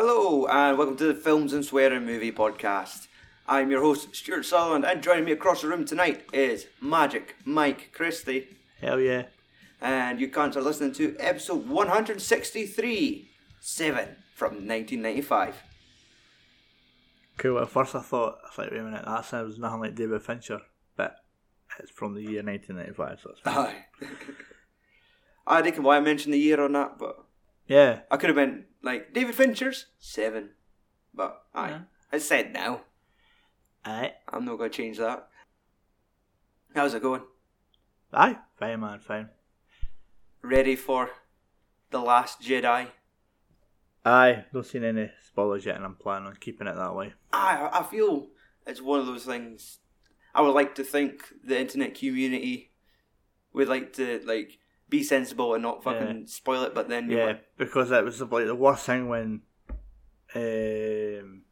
Hello, and welcome to the Films and Swearing Movie Podcast. I'm your host, Stuart Sutherland, and joining me across the room tonight is Magic Mike Christie. Hell yeah. And you cunts are listening to episode 163, 7 from 1995. Cool. At first I thought, I like, wait a minute, that sounds nothing like David Fincher, but it's from the year 1995, so it's fine. Aye. I didn't why I mentioned the year on that, but Yeah. I could have been like, David Fincher's 7. But, aye. Yeah. It's said now. Aye. I'm not going to change that. How's it going? Aye. Fine, man, fine. Ready for The Last Jedi? Aye. Don't see any spoilers yet, and I'm planning on keeping it that way. I I feel it's one of those things. I would like to think the internet community would like to like be sensible and not fucking spoil it, but then Yeah, might- because that was like the worst thing when um,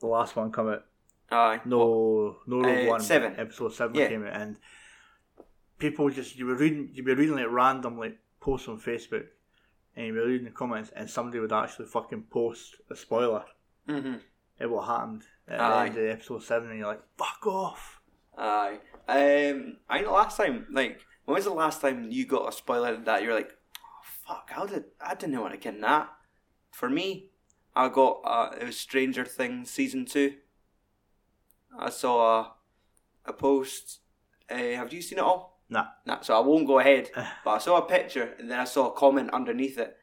the last one come out. aye, No, no Rogue Uh, One. seven. Episode seven Yeah. came out, and people just you were reading, you were reading like random like posts on Facebook, and you were reading the comments, and somebody would actually fucking post a spoiler hmm of what happened at Aye. the end of episode seven, and you're like, fuck off. aye. Um, I know last time, like, when was the last time you got a spoiler that you're like, oh, fuck, how did I didn't know what I get that? For me, I got uh, it was Stranger Things season two. I saw a, a post. Uh, have you seen it all? Nah. Nah, so I won't go ahead. but I saw a picture and then I saw a comment underneath it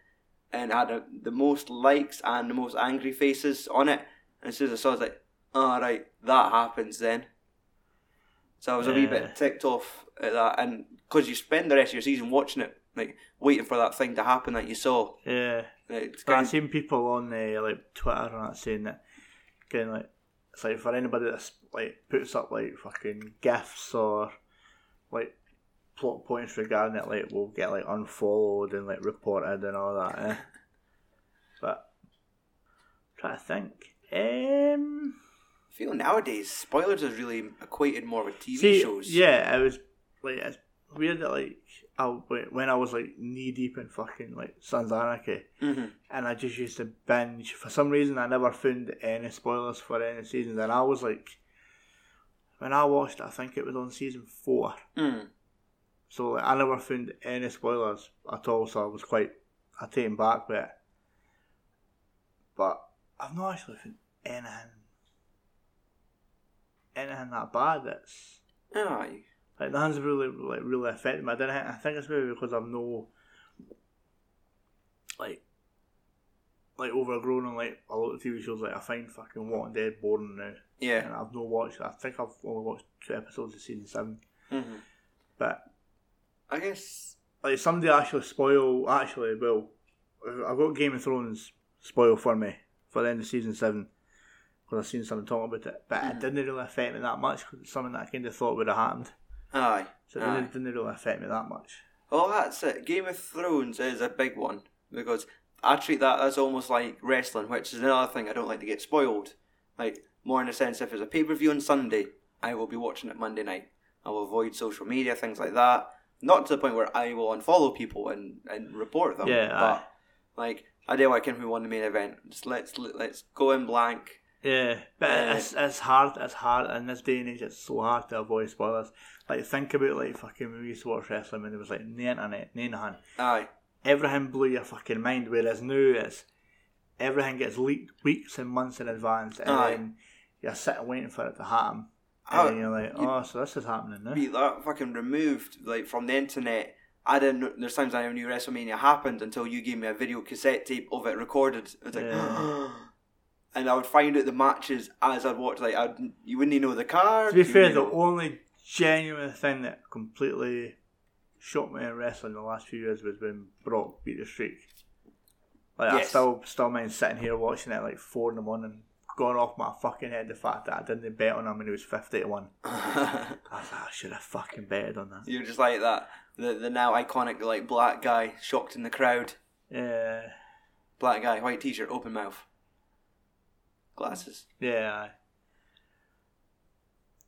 and had a, the most likes and the most angry faces on it. And as soon as I saw it, I was like, all right, that happens then. So I was a wee bit ticked off at that. And because you spend the rest of your season watching it, like waiting for that thing to happen that you saw. Yeah. It's But I've seen people on uh, like Twitter and that saying that, kind of like, it's like for anybody that's like puts up like fucking gifs or like plot points regarding it, like will get like unfollowed and like reported and all that. Eh? but I'm trying to think. Um, I feel nowadays spoilers is really equated more with TV see, shows. yeah, it was like it's weird that like I when I was like knee deep in fucking like Sons Anarchy. hmm and I just used to binge. For some reason, I never found any spoilers for any seasons, and I was like, when I watched it, I think it was on season four. Mm. So like, I never found any spoilers at all. So I was quite I taken back with it. But I've not actually found anything, anything that bad. That's Aye. Like nothing's really like really affected me. I don't. I think it's maybe because I'm no like like overgrown on like a lot of TV shows. Like I find fucking Walking Dead boring now, Yeah. and I've no watched. I think I've only watched two episodes of season seven. hmm But I guess. like somebody actually spoil. Actually, well, I got Game of Thrones spoil for me for the end of season seven. Because I've seen someone talking about it, but Mhm. it didn't really affect me that much. 'cause it's something that I kind of thought would have happened, Aye. so Aye. didn't, didn't really affect me that much. Well, that's it. Game of Thrones is a big one because I treat that as almost like wrestling, which is another thing I don't like to get spoiled. Like, more in the sense if there's a pay per view on Sunday, I will be watching it Monday night. I will avoid social media, things like that. Not to the point where I will unfollow people and, and report them. Yeah, But, aye. like, I do like him who won the main event. Just let's let's go in blank. Yeah, but Uh, it's it's hard. It's hard in this day and age. It's so hard to avoid spoilers. Like think about like fucking when we used to watch wrestling when there was like no internet, no nothing. Aye. Everything blew your fucking mind. Whereas now it's everything gets leaked weeks and months in advance, and Aye. then you're sitting waiting for it to happen, and then you're like, oh, so this is happening now. be that fucking removed like from the internet. I didn't. know There's times I never knew WrestleMania happened until you gave me a video cassette tape of it recorded. It's like, Yeah. and I would find out the matches as I'd watch. Like, I'd, you wouldn't even know the card. To be fair, the know- only genuine thing that completely shocked me in wrestling the last few years was when Brock beat the streak. Like I still still mind sitting here watching it at like four in the morning, going off my fucking head the fact that I didn't bet on him when he was fifty to one. I like, I should have fucking betted on that. You're just like that. The the now iconic like black guy shocked in the crowd. Yeah, Black guy, white t-shirt, open mouth, glasses. yeah. aye.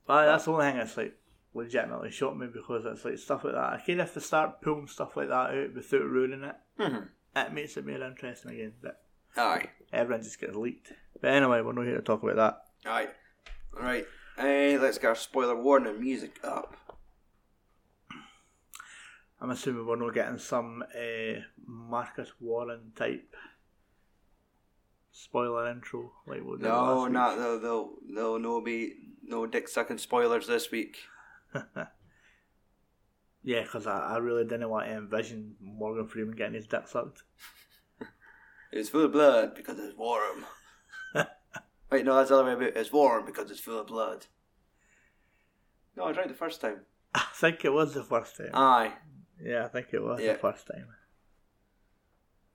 But that's the only thing that's like legitimately shocked me because it's like stuff like that. I kind of have to start pulling stuff like that out without ruining it. hmm it makes it more interesting again. But Aye. everyone just gets leaked. But anyway, we're not here to talk about that. Aye. Alright. Uh, let's get our spoiler warning music up. I'm assuming we're not getting some uh, Marcus Warren type spoiler intro like we did No, last week. not there'll, there'll, there'll no be no dick sucking spoilers this week. Yeah, because I, I really didn't want to envision Morgan Freeman getting his dick sucked. It's full of blood because it's warm. Wait, no, that's the other way about it. It's warm because it's full of blood. No, I right the first time. I think it was the first time. Aye. yeah, I think it was Yeah. the first time.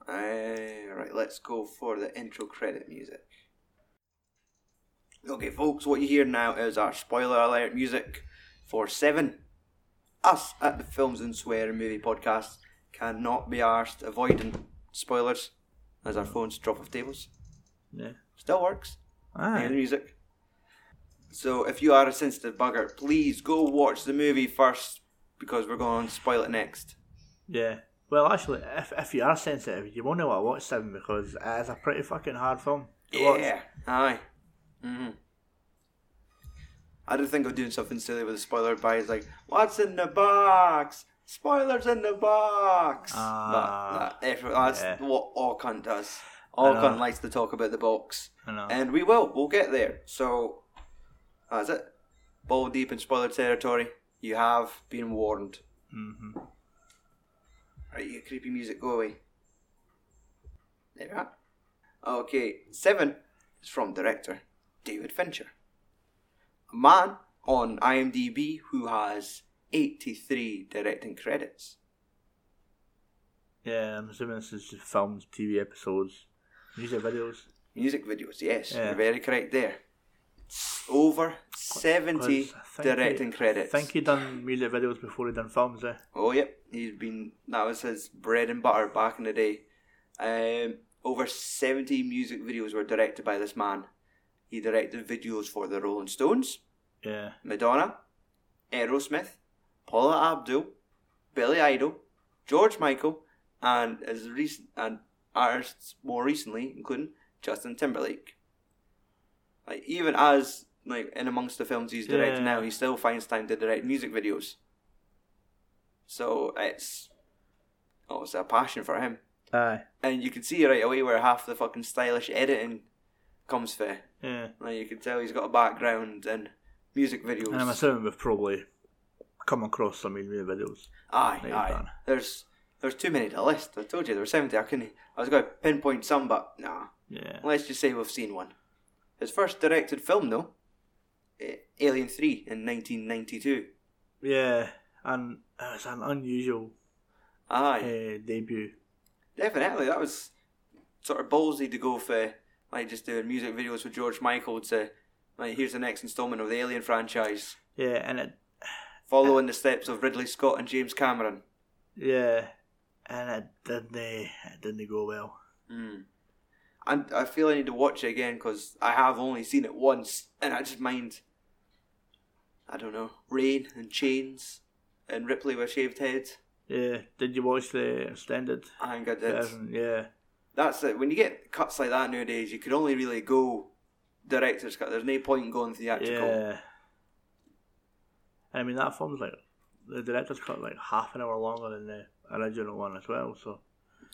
Aye. Right, let's go for the intro credit music. Okay, folks, what you hear now is our spoiler alert music for Seven. Us at the Films and Swear Movie Podcast cannot be arsed avoiding spoilers as our phones drop off tables. Yeah. Still works. Hear the Aye. music. So if you are a sensitive bugger, please go watch the movie first because we're going to spoil it next. Yeah. Well, actually, if, if you are sensitive, you won't know what to watch Seven because it is a pretty fucking hard film. to watch. Yeah. Aye. hmm I did think of doing something silly with a spoiler by it's like, what's in the box? Spoilers in the box. Ah, but that, that's yeah. what all cunt does. All cunt likes to talk about the box. I know. And we will. We'll get there. So, that's it. Ball deep in spoiler territory. You have been warned. hmm Right, you creepy music, go away. There we are. Okay, seven is from director David Fincher. A man on IMDb who has 83 directing credits. Yeah, I'm assuming this is just films, TV episodes, music videos. Music videos, yes, Yeah. you're very correct there. Over 70 directing he, credits. I think he done music videos before he done films. Eh? Oh, yep. He's been, that was his bread and butter back in the day. Um, over 70 music videos were directed by this man. He directed videos for the Rolling Stones, Yeah. Madonna, Aerosmith, Paula Abdul, Billy Idol, George Michael, and as recent and artists more recently, including Justin Timberlake. Like even as like in amongst the films he's directing Yeah. now, he still finds time to direct music videos. So it's oh, it's a passion for him, Aye. and you can see right away where half the fucking stylish editing comes from. Yeah. Like you can tell he's got a background in music videos. And I'm assuming we've probably come across some of music videos. Aye, aye. There's there's too many to list. I told you there were seventy. I couldn't. I was going to pinpoint some, but nah. Yeah. Let's just say we've seen one. His first directed film, though, Alien Three in 1992. Yeah. And it was an unusual Aye, uh, debut. definitely. That was sort of ballsy to go for like just doing music videos with George Michael to like here's the next installment of the Alien franchise, Yeah, and it following the steps of Ridley Scott and James Cameron. yeah, and it didn't uh, it didn't go well. Mm. And I feel I need to watch it again because I have only seen it once, and I just mind. I don't know, rain and chains, and Ripley with shaved head. Yeah. Did you watch the extended I think I did. version? Yeah. That's it. When you get cuts like that nowadays, you can only really go director's cut. There's no point in going theatrical. Yeah. I mean that film's like the director's cut like half an hour longer than the original one as well. So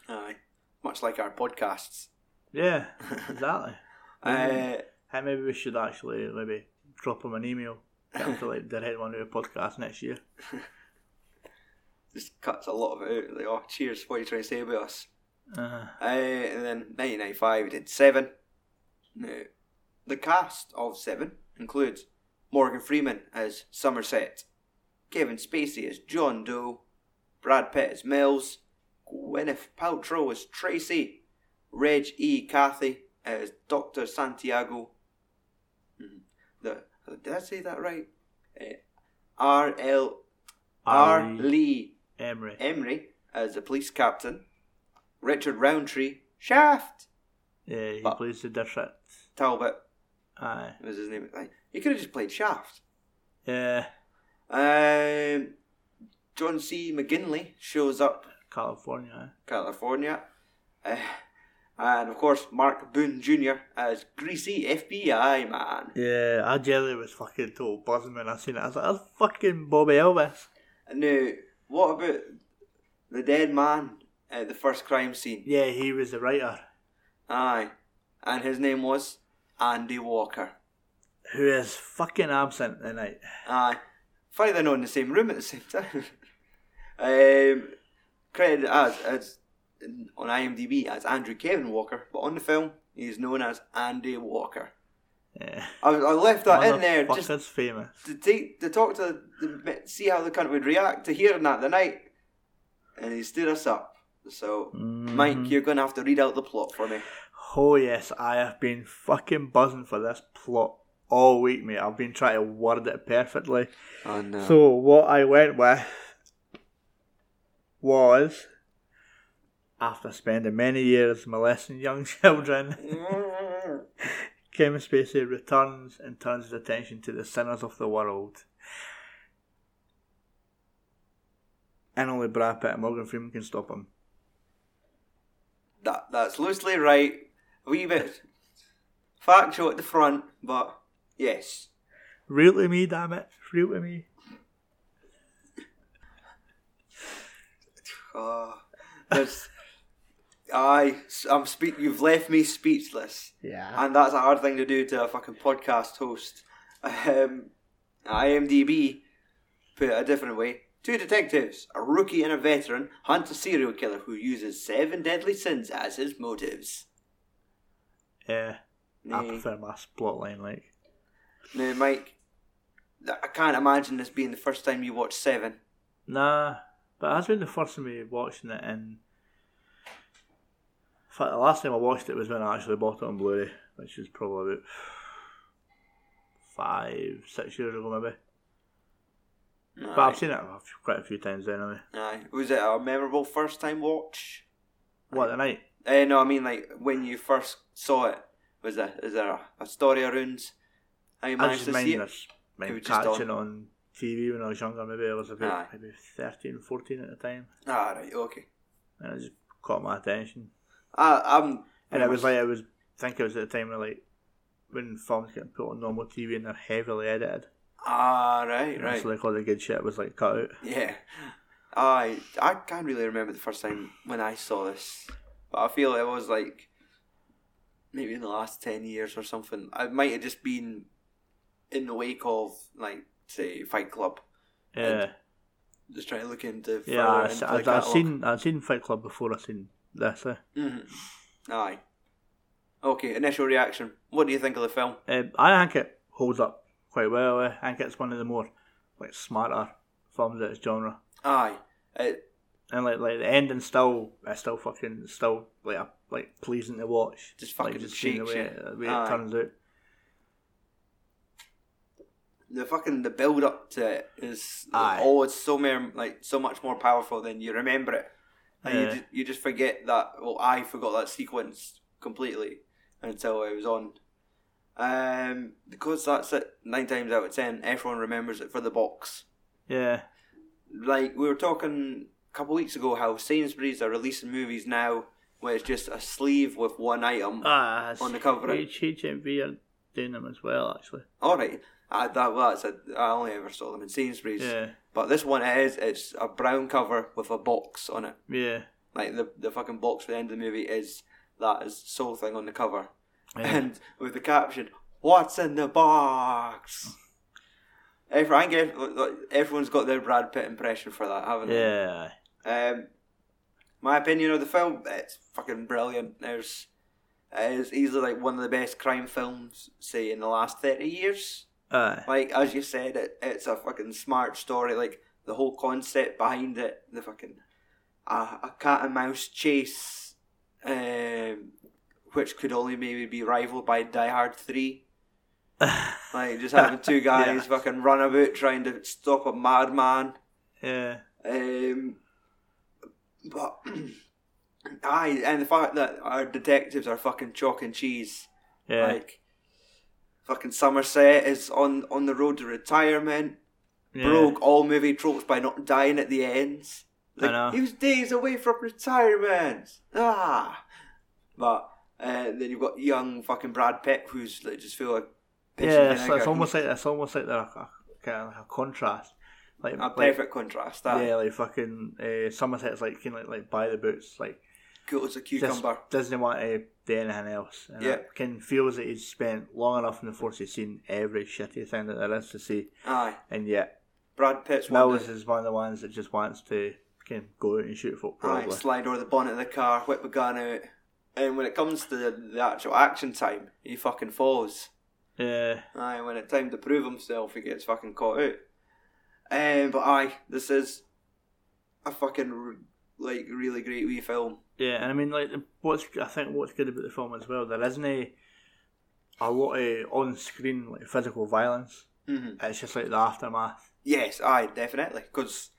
Aye, much like our podcasts. Yeah, exactly. Uh, Hey, maybe we should actually maybe drop him an email. To like direct one to a podcast next year. just cuts a lot of it out. Like, oh, cheers! What are you trying to say about us? Uh, Uh, and then 1995 we did Seven. Now, the cast of Seven includes Morgan Freeman as Somerset, Kevin Spacey as John Doe, Brad Pitt as Mills, Gwyneth Paltrow as Tracy, Reg E. Cathey as Dr. Santiago. Mhm. The, did I say that right? Uh, R. L. R. Lee Emery. Emery as the police captain, Richard Roundtree, Shaft, Yeah, he But- plays the district. Talbot Aye. was his name. Like, He could have just played Shaft. Yeah, Um, John C. McGinley shows up California. California. Uh, and of course, Mark Boone Jr. as greasy FBI man. Yeah, I generally was fucking total buzzing when I seen it. I was like, that's fucking Bobby Elvis. Now, what about the dead man at the first crime scene? Yeah, he was the writer. Aye. And his name was Andy Walker. Who is fucking absent tonight. Aye. Funny they're not in the same room at the same time. um, credited as, as on IMDb as Andrew Kevin Walker, but on the film he's known as Andy Walker. Yeah. I, I left that in there just famous. to take to talk to the, see how the cunt would react to hearing that the night, and he stood us up. So, Mike, Mhm. you're gonna have to read out the plot for me. Oh yes, I have been fucking buzzing for this plot all week, mate. I've been trying to word it perfectly. Oh no. So what I went with was after spending many years molesting young children, Kevin Spacey returns and turns his attention to the sinners of the world. And only Brad Pitt and Morgan Freeman can stop him. that that's loosely right. A wee bit factual at the front, but yes. Real to me, damn it. Real to me. Oh, there's, I, I'm speak. You've left me speechless, Yeah. and that's a hard thing to do to a fucking podcast host. Um, IMDb put it a different way. Two detectives, a rookie and a veteran, hunt a serial killer who uses seven deadly sins as his motives. Yeah. I prefer my plot line, like. Now, Mike, I can't imagine this being the first time you watched Seven. Nah, but that's been the first time me watching it in. In fact, the last time I watched it was when I actually bought it on Blu-ray, which is probably about five, six years ago, maybe. But I've seen it a quite a few times anyway. Aye. Was it a memorable first time watch? What the night? Uh, no, I mean like when you first saw it. Was there is there a, a story around how you I managed just to mind see it? this, It mind was just catching it on TV when I was younger. Maybe I was about Aye. maybe 13, 14 at the time, Ah, right, okay. and it just caught my attention. I, I'm. And it was like I was. I think it was at the time where like when films get put on normal TV and they're heavily edited. Ah, right, right. So like all the good shit was like cut out. Yeah. I I can't really remember the first time when I saw this, but I feel it was like maybe in the last ten years or something. I might have just been in the wake of like say Fight Club, Yeah, just trying to look into yeah. I, into I, I've, seen I've seen Fight Club before. I've seen this. Eh? Mhm. Aye. Okay, initial reaction. What do you think of the film? Um, I think it holds up quite well. I think it's one of the more like smarter films of its genre. Aye. It, And like like the ending still it's still fucking still like a, like pleasing to watch. Just like fucking just seeing the way, the way Aye. it turns out. the fucking the build up to it is Aye. it's so more like so much more powerful than you remember it. Like you, just, you just forget that. Well, I forgot that sequence completely until it was on. Um, because that's it. Nine times out of ten, everyone remembers it for the box. Yeah, Like we were talking a couple weeks ago, how Sainsbury's are releasing movies now where it's just a sleeve with one item. ah, On the cover, HMV are doing them as well actually. All right, I, that well, that's a, I only ever saw them in Sainsbury's. Yeah, But this one is it's a brown cover with a box on it. yeah. Like the the fucking box for the end of the movie is that is soul thing on the cover. Yeah. And with the caption, What's in the box? Everyone, I think ev- everyone's got their Brad Pitt impression for that, haven't Yeah, they? Yeah. Um, my opinion of the film, it's fucking brilliant. There's, it's easily like one of the best crime films, say, in the last 30 years. Aye, Like as you said, it it's a fucking smart story. Like the whole concept behind it, the fucking uh, a cat and mouse chase, um, which could only maybe be rivaled by Die Hard Three. Like just having two guys Yeah. fucking run about trying to stop a madman. yeah, Um, but aye, and the fact that our detectives are fucking chalk and cheese. yeah. Like fucking Somerset is on on the road to retirement. yeah. Broke all movie tropes by not dying at the ends. Like, know. He was days away from retirement. Ah, but uh, then you've got young fucking Brad Pitt, who's like just feel like Yeah, it's, it's almost like it's almost like they're a, kind of like a contrast. Like, a like perfect contrast. That yeah, like fucking uh, Somerset's like kind of like, like by the boots, like cool as a cucumber. doesn't want to do anything else. And Yeah. it can feels that he's spent long enough in the force he's seen every shitty thing that there is to see, Aye, and yet Brad Pitt's. Mills is one of the ones that just wants to can go out and shoot folk Aye, probably. slide over the bonnet of the car, whip the gun out, and when it comes to the, the actual action time, he fucking falls. Yeah, Aye, when it's time to prove himself, he gets fucking caught out. Um, but aye, this is a fucking like really great wee film. Yeah, and I mean like what's I think what's good about the film as well, there isn't a, a lot of on screen like physical violence. Mm-hmm. It's just like the aftermath. Yes, aye, definitely, because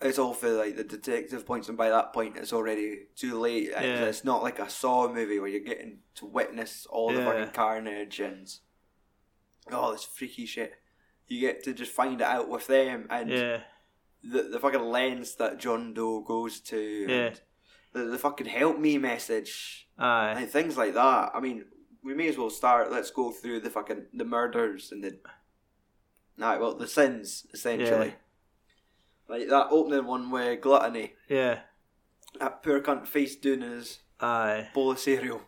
it's all for like the detective points, and by that point, it's already too late. It's, Yeah. it's not like a Saw movie where you're getting to witness all the fucking carnage and all this freaky shit. You get to just find it out with them, and Yeah, the the fucking lens that John Doe goes to, Yeah. and the the fucking help me message, aye, and things like that. I mean, we may as well start. Let's go through the fucking the murders and the, nah, well, the sins essentially. Yeah. Like that opening one where gluttony, yeah, that poor cunt face doing his aye. bowl of cereal.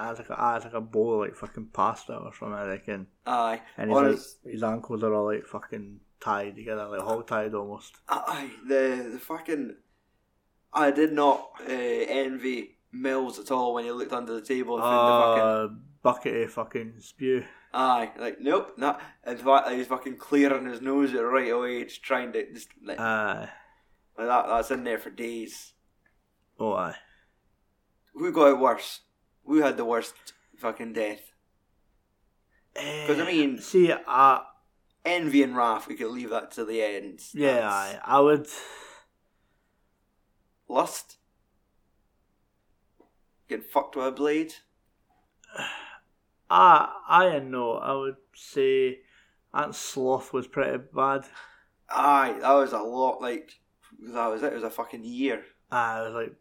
As like a, as like a bowl of like fucking pasta or something, I reckon. Aye, And his, like, his ankles are all like fucking tied together, like hog tied almost. aye, the the fucking. I did not uh, envy Mills at all when he looked under the table and found the fucking Uh, bucket of fucking spew. Aye, like nope, not. In fact, he's fucking clearing his nose right away, just trying to just like, Aye. like that. That's in there for days. Oh, aye. Who got it worse? Who had the worst fucking death? Because I mean, See, uh, envy and wrath. We could leave that to the end. yeah, aye. I would. Lust. Getting fucked with a blade. I, I and no. I would say Aunt Sloth was pretty bad. Aye, that was a lot. Like that was it. It was a fucking year. Aye, it was like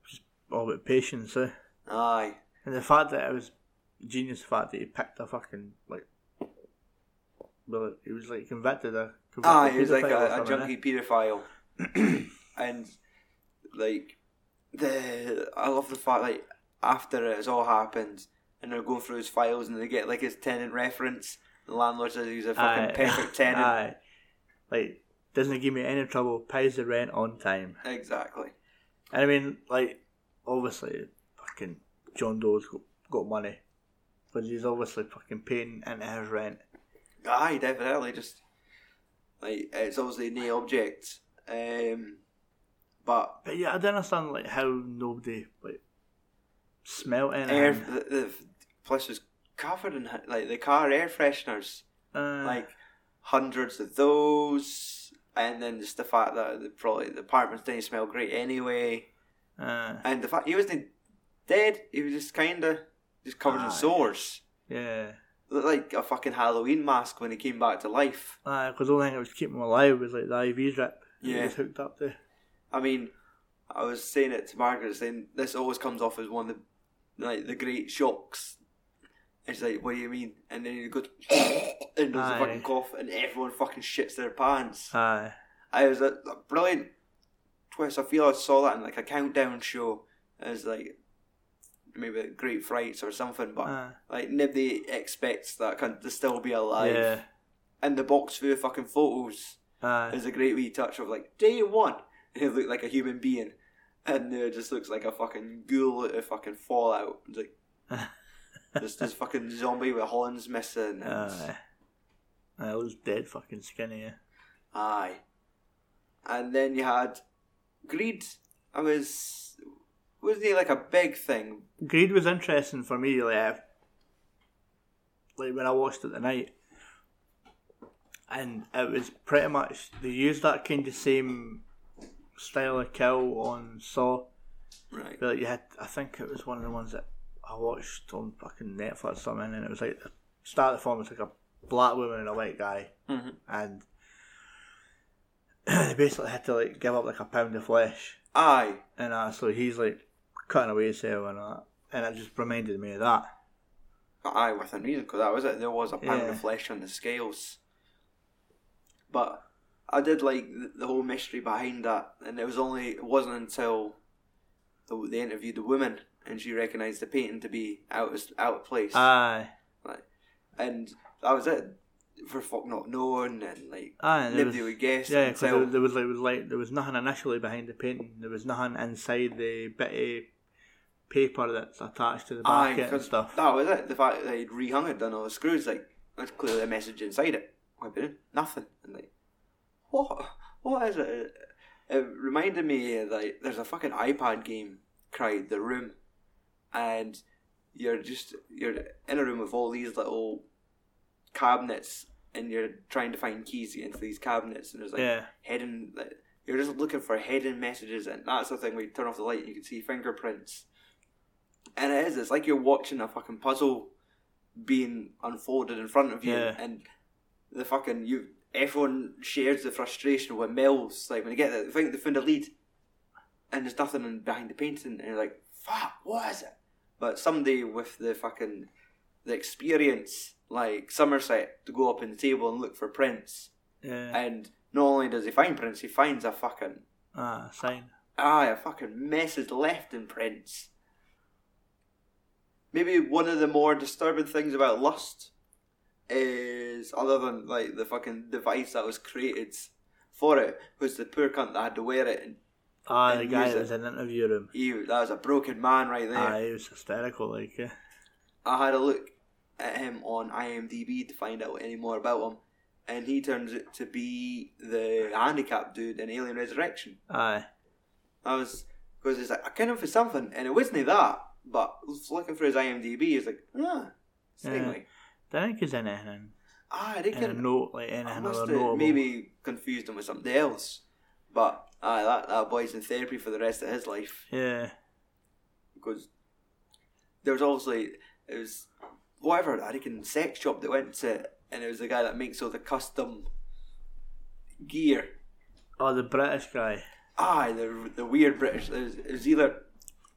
all about patience, eh? Aye, And the fact that it was genius, the fact that he picked a fucking like. Well, he was like convicted of. convicted aye. He was like a, a eh? junkie paedophile. and like the I love the fact like after it has all happened and they're going through his files and they get like his tenant reference. The landlord says he's a fucking Aye. perfect tenant. Aye. Like, doesn't give me any trouble, pays the rent on time. Exactly. And I mean, like, obviously, fucking John Doe's got, got money. Because he's obviously fucking paying into his rent. Aye, definitely. Just like it's obviously no object. Um, but But yeah, I don't understand, like, how nobody, like, smelt anything. air the, the place was covered in like the car air fresheners. uh, like hundreds of those, and then just the fact that the, probably the apartments didn't smell great anyway, uh, and the fact he wasn't dead, he was just kind of just covered Aye. in sores, yeah. looked like a fucking Halloween mask when he came back to life. Because the only thing that was keeping him alive was, like, the IV drip. that he Yeah. was hooked up to. I mean, I was saying it to Margaret, saying this always comes off as one of the like the great shocks. And she's like, "What do you mean?" And then you go, and there's a fucking cough, and everyone fucking shits their pants. Aye. I was a, a brilliant twist. I feel I saw that in like a countdown show as like maybe Great Frights or something, but Aye. like nobody expects that cunt to still be alive. Yeah. And the box full of fucking photos Aye. is a great wee touch of like day one, he looked like a human being, and it just looks like a fucking ghoul out of fucking Fallout. It's like just this fucking zombie with horns missing. Aye. It was dead fucking skinny, yeah. Aye. And then you had Greed. I was wasn't he like a big thing? Greed was interesting for me, like, like when I watched it tonight, and it was pretty much they used that kind of same style of kill on Saw. Right. But like you had, I think it was one of the ones that I watched on fucking Netflix or something, and it was like the start of the film was like a black woman and a white guy, Mm-hmm. and they basically had to like give up like a pound of flesh, Aye. and uh, so he's like cutting away himself and that, and it just reminded me of that. Aye, within reason, because that was it. There was a pound Yeah. of flesh on the scales. But I did like the, whole mystery behind that, and it was only it wasn't until the, they interviewed the woman and she recognised the painting to be out of, out of place, Aye, Like, and that was it. For fuck not knowing and like aye, and nobody was, would guess yeah, until there, there was like, was like there was nothing initially behind the painting. There was nothing inside the bit of paper that's attached to the Aye, back and stuff. That was it. The fact that they'd rehung it, done all the screws, like that's clearly a message inside it. Nothing. And like, what? What is it? It reminded me eh, like there's a fucking iPad game, cried the room, and you're just you're in a room with all these little cabinets, and you're trying to find keys to into these cabinets, and there's like yeah, hidden like you're just looking for hidden messages and that's the thing where you turn off the light and you can see fingerprints and it is it's like you're watching a fucking puzzle being unfolded in front of you Yeah. and the fucking you everyone shares the frustration with Mills like when they get there they think they found a lead and there's nothing in- behind the painting and you're like fuck what is it but somebody with the fucking the experience like Somerset to go up in the table and look for prints yeah, and not only does he find prints, he finds a fucking ah, sign. ah, a fucking message left in prints. Maybe one of the more disturbing things about Lust is, other than like the fucking device that was created for it, was the poor cunt that had to wear it. And Ah, And the guy that was in the interview room. he, that was a broken man right there. Ah, he was hysterical. Like, yeah. I had a look at him on IMDb to find out any more about him, and he turns it to be the handicapped dude in Alien Resurrection. aye, I was because it's like I kind of for something, and it wasn't that. But looking for his IMDb, he's like, ah, Stingley. I think he's in anything, Ah, I think in a I like must have maybe confused him with something else. But ah, that that boy's in therapy for the rest of his life Yeah, because there was obviously it was whatever I reckon sex shop they went to, and it was the guy that makes all the custom gear. oh, the British guy. Ah, the the weird British. It was, it was either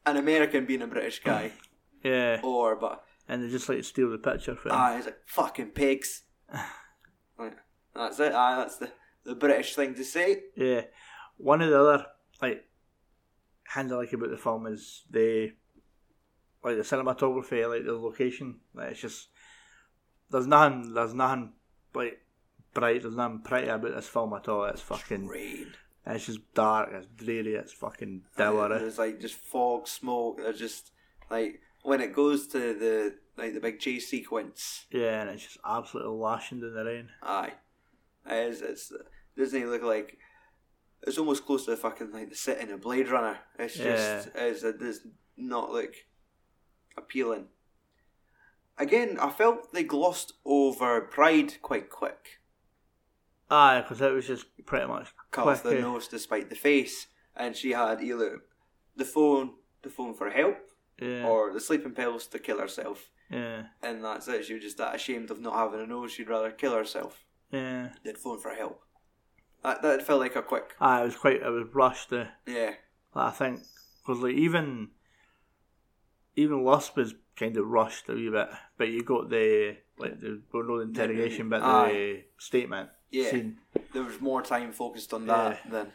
an American being a British guy, Yeah, or but and they just like steal the picture from ah, he's like fucking pigs. Like, that's it. Ah, that's the the British thing to say. Yeah, one of the other like hands I like about the film is the like the cinematography, like the location. Like it's just there's nothing, there's nothing like bright, there's nothing pretty about this film at all. It's fucking, Rain. it's just dark, it's dreary, it's fucking dour. There's like just fog, smoke. There's just like when it goes to the like the big chase sequence. Yeah, and it's just absolutely lashing in the rain. Aye, it's, it's doesn't it look like it's almost close to fucking like the set in a Blade Runner. It's just it's, it does not look appealing. Again, I felt they glossed over Pride quite quick. Aye, because it was just pretty much Cut off quick. the eh? nose despite the face, and she had either the phone, the phone for help, Yeah, or the sleeping pills to kill herself. yeah, And that's it. She was just that ashamed of not having a nose. She'd rather kill herself yeah. than phone for help. That that felt like a quick. Aye, it was quite, it was rushed. eh? Yeah. I think because like even even Lust was kind of rushed a wee bit, but you got the like the well, no the interrogation bit, the statement Yeah. scene. There was more time focused on that than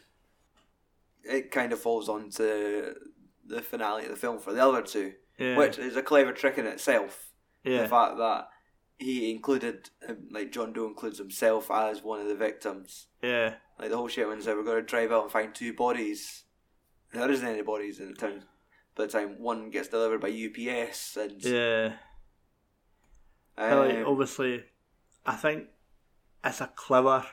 it kind of falls onto the finale of the film for the other two, Yeah, which is a clever trick in itself. The fact that he included, like John Doe includes himself as one of the victims. yeah, Like the whole shit when said we're going to drive out and find two bodies. There isn't any bodies in the town. By the time one gets delivered by UPS and yeah. um, like, obviously, I think it's a clever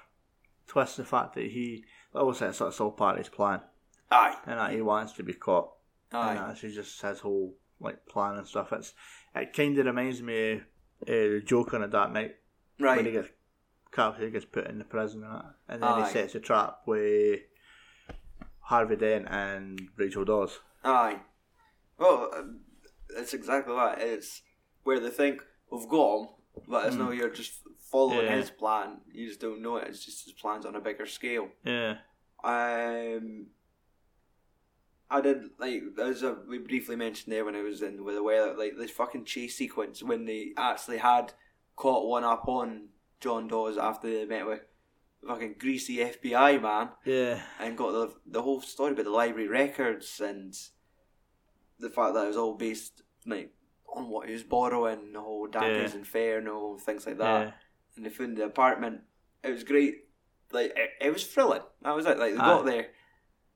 twist. The fact that he obviously it's, it's all part of his plan, aye, and that he wants to be caught, and aye, that's just his whole like plan and stuff. It's it kind of reminds me of uh, the Joker in a Dark Knight. when he gets captured, he gets put in the prison and that, and then Aye. he sets a trap with Harvey Dent and Rachel Dawes. aye. Well, um, it's exactly that. It's where they think we've got him, but it's no, you're just following. Yeah. his plan. You just don't know it. It's just his plans on a bigger scale. Yeah, Um, I did like as a, we briefly mentioned there when I was in with the weather, like this fucking chase sequence when they actually had caught one up on John Doe's after they met with fucking greasy FBI man Yeah. and got the the whole story about the library records and the fact that it was all based like on what he was borrowing, the whole Dante's Yeah. Inferno, things like that Yeah. and they found the apartment. It was great. Like it, it was thrilling. That was it. Like they Aye. got there,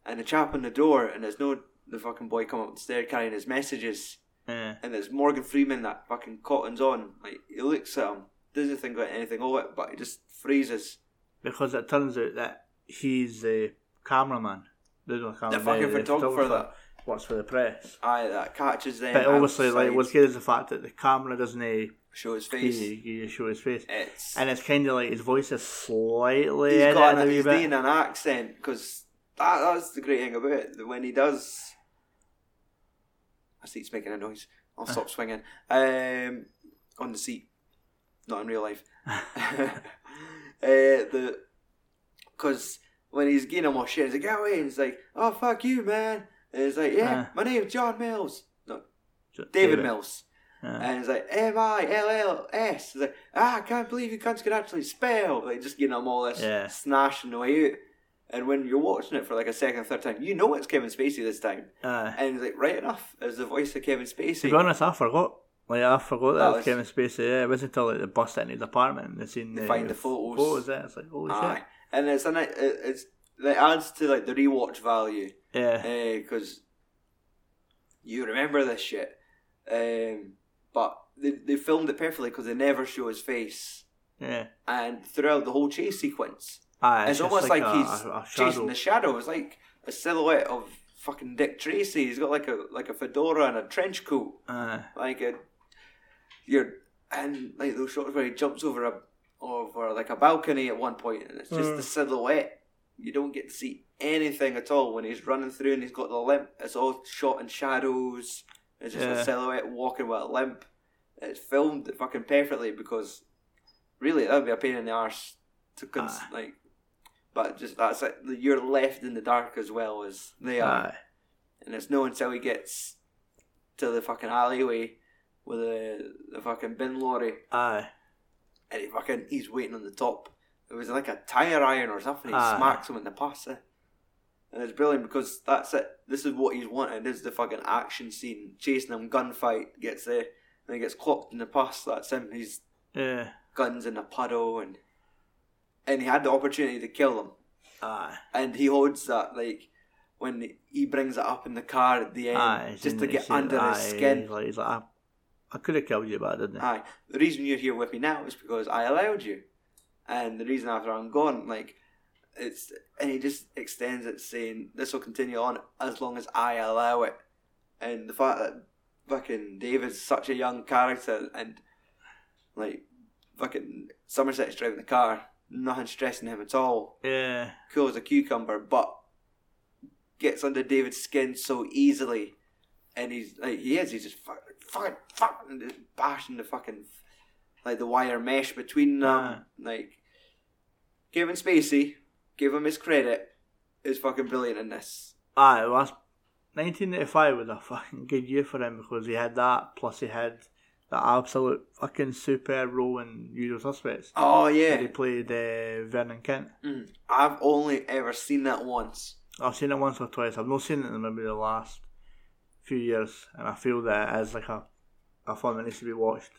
and the chap on the door, and there's no the fucking boy come up the stairs carrying his messages, Yeah. and there's Morgan Freeman that fucking cottons on. Like he looks at him, doesn't think about anything of it, but he just freezes. Because it turns out that he's the cameraman. The, the, The cameraman, fucking photographer that works for the press. aye that catches them. But obviously, like, outside, what's good is the fact that the camera doesn't uh, show his face. he, he show his face. It's And it's kind of like his voice is slightly he's got a an, he's doing an accent because that, that's the great thing about it. that When he does, my seat's making a noise. I'll stop swinging. Um, on the seat, not in real life. uh, the because when he's getting him all shit, he's like, "Get away!" And he's like, "Oh fuck you, man!" And he's like, "Yeah, Uh. my name's John Mills." No, So- David Mills. Yeah. And he's like, M I L L S. He's like, ah, I can't believe you cunts can actually spell. Like, just getting him all this Yeah. snashing away out. And when you're watching it for like a second, third time, you know it's Kevin Spacey this time. Uh, And he's like, right enough, as the voice of Kevin Spacey. to be honest, I forgot. Like I forgot that, That was Kevin Spacey. Yeah, it wasn't until like they bust into his apartment and they seen They the find the photos. Photos there. It's like holy Aye. shit. And it's, a, it- it's, it adds to like the rewatch value. Yeah. Because you remember this shit. Um, but they, they filmed it perfectly because they never show his face. Yeah. And throughout the whole chase sequence, Aye, It's, just almost like, a, he's a, a chasing the shadow. It's like a silhouette of fucking Dick Tracy. He's got like a like a fedora and a trench coat, Aye. like a you're and like those shots where he jumps over a over like a balcony at one point, and it's just Mm. the silhouette. You don't get to see anything at all when he's running through and he's got the limp. It's all shot in shadows. It's just Yeah. a silhouette walking with a limp. It's filmed fucking perfectly because really that'd be a pain in the arse to cons- Aye. like. But just that's it. You're left in the dark as well as they are, Aye. and it's no until he gets to the fucking alleyway with the the fucking bin lorry, Aye. and he fucking he's waiting on the top. It was like a tire iron or something. He Aye. smacks him in the pasta. And it's brilliant because that's it. This is what he's wanted. This is the fucking action scene. Chasing him, gunfight, gets there, and he gets clocked in the past. That's him. He's Yeah. guns in a puddle, and and he had the opportunity to kill them. Aye. And he holds that, like, when he brings it up in the car at the end, Aye. just to get under aye, his skin. He's like, he's like I, I could have killed you, but I didn't. Aye. The reason you're here with me now is because I allowed you. And the reason after I'm gone, like, it's, and he just extends it saying, this will continue on as long as I allow it. And the fact that fucking David's such a young character and, like, fucking Somerset's driving the car, nothing stressing him at all, Yeah. cool as a cucumber, but gets under David's skin so easily. And he's like, he is, he's just fucking, fucking, fucking, just bashing the fucking, like the wire mesh between them. Aye. Like, Kevin Spacey, give him his credit, is fucking brilliant in this. Aye. Well, that's 1985 was a fucking good year for him because he had that, plus he had the absolute fucking superb role in Usual Suspects. Oh, Where yeah. he played uh, Vernon Kent. Mm. I've only ever seen that once. I've seen it once or twice. I've not seen it in maybe the last few years, and I feel that it is like a, a film that needs to be watched.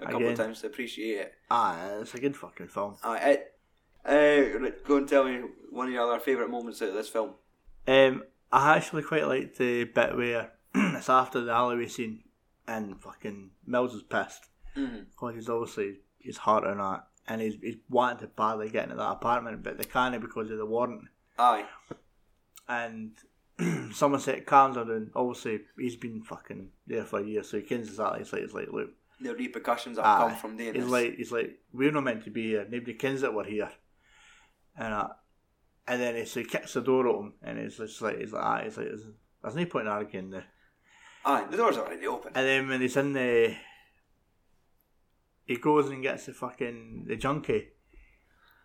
A couple Again. of times to appreciate it. Ah, it's a good fucking film. Uh, it uh, go and tell me one of your other favourite moments out of this film. Um, I actually quite like the bit where it's after the alleyway scene, and fucking Mills is pissed Mm-hmm. because he's obviously he's heart on that, and he's he's wanting to badly get into that apartment, but they can't because of the warrant. Aye. And Somerset calms her down. Obviously, he's been fucking there for a year, so he kens exactly. Like, it's like, look, The repercussions that Aye. come from doing He's like, he's like, we're not meant to be here. Nobody kens that we're here. And uh, and then he, so he kicks the door open, and it's just like, he's like, ah, he's like, there's, there's no point in arguing there. Aye, the door's already open. And then when he's in the, he goes and gets the fucking the junkie,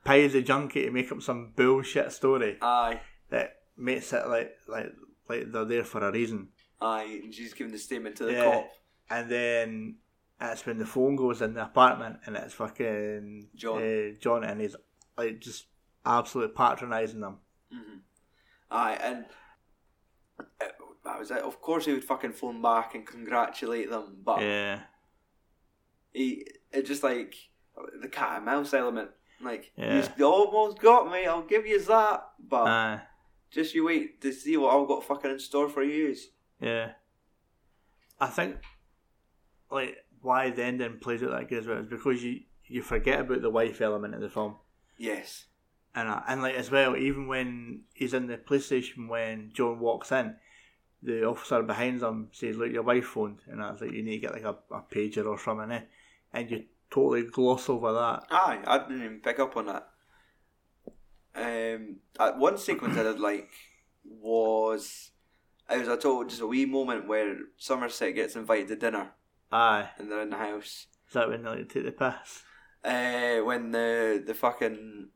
pays the junkie to make up some bullshit story Aye, that makes it like like like they're there for a reason. aye, and she's giving the statement to the Yeah. cop. And then that's when the phone goes in the apartment and it's fucking John. uh, John and he's like just absolutely patronising them. Aye, and uh, that was it. Of course, he would fucking phone back and congratulate them, but Yeah. he it just like the cat and mouse element. Like Yeah. you almost got me. I'll give you that, but Aye. just you wait to see what I've got fucking in store for you. Yeah. I think like why the ending plays it that good as well is because you you forget about the wife element of the film. Yes. And uh, and like as well, even when he's in the police station when John walks in, the officer behind them says, "Look, your wife phoned," and that's like you need to get like a, a pager or something, eh? And you totally gloss over that. Aye, I didn't even pick up on that. Um, uh, one sequence I did like was it was a total just a wee moment where Somerset gets invited to dinner Aye, and they're in the house. is that when they like, take the piss? Uh, when the the fucking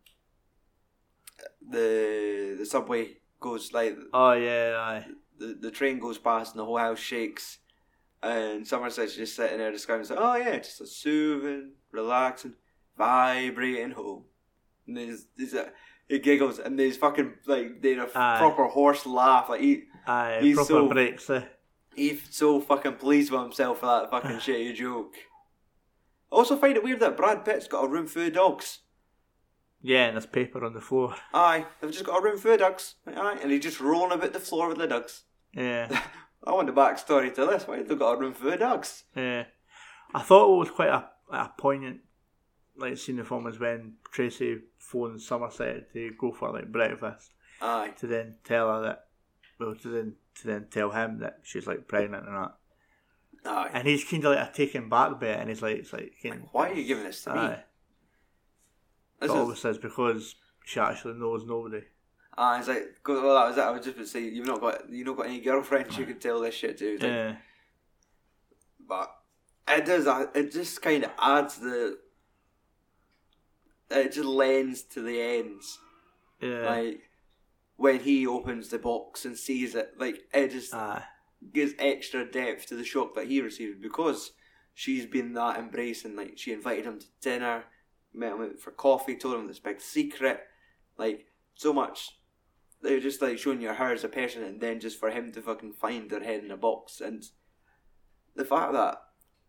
the the subway goes like Oh yeah, aye, the, the train goes past and the whole house shakes and Somerset's just sitting there describing like, oh yeah, just a soothing, relaxing, vibrating home. And there's, there's a, he giggles and there's fucking like doing a Aye. proper horse laugh. Like he aye, He's proper so- breaks. Eh? he's so fucking pleased with himself for that fucking shitty joke. I also find it weird that Brad Pitt's got a room full of dogs. Yeah, and there's paper on the floor. Aye, they've just got a room full of ducks. Aye, and he's just rolling about the floor with the ducks. Yeah, I want the backstory to this. Why have they got a room full of ducks? yeah. I thought it was quite a, a poignant like scene in the film was when Tracy phones Somerset to go for like breakfast. Aye. to then tell her that, well, to then to then tell him that she's like pregnant and that, Aye. and he's kind of like a taken back bit, and he's like, it's like, kind Why are you giving this to me? This is, obviously it's because she actually knows nobody. ah, it's like, go- well, that was it. I was just going to say, you've not got, you've not got any girlfriends you can tell this shit to. It's like, Yeah, But it does, uh, it just kind of adds the, it just lends to the ends. yeah, Like, when he opens the box and sees it, like, it just aye, gives extra depth to the shock that he received because she's been that embracing. Like she invited him to dinner, met him out for coffee, told him this big secret, like so much. They're just like showing you her as a person, and then just for him to fucking find her head in a box, and the fact that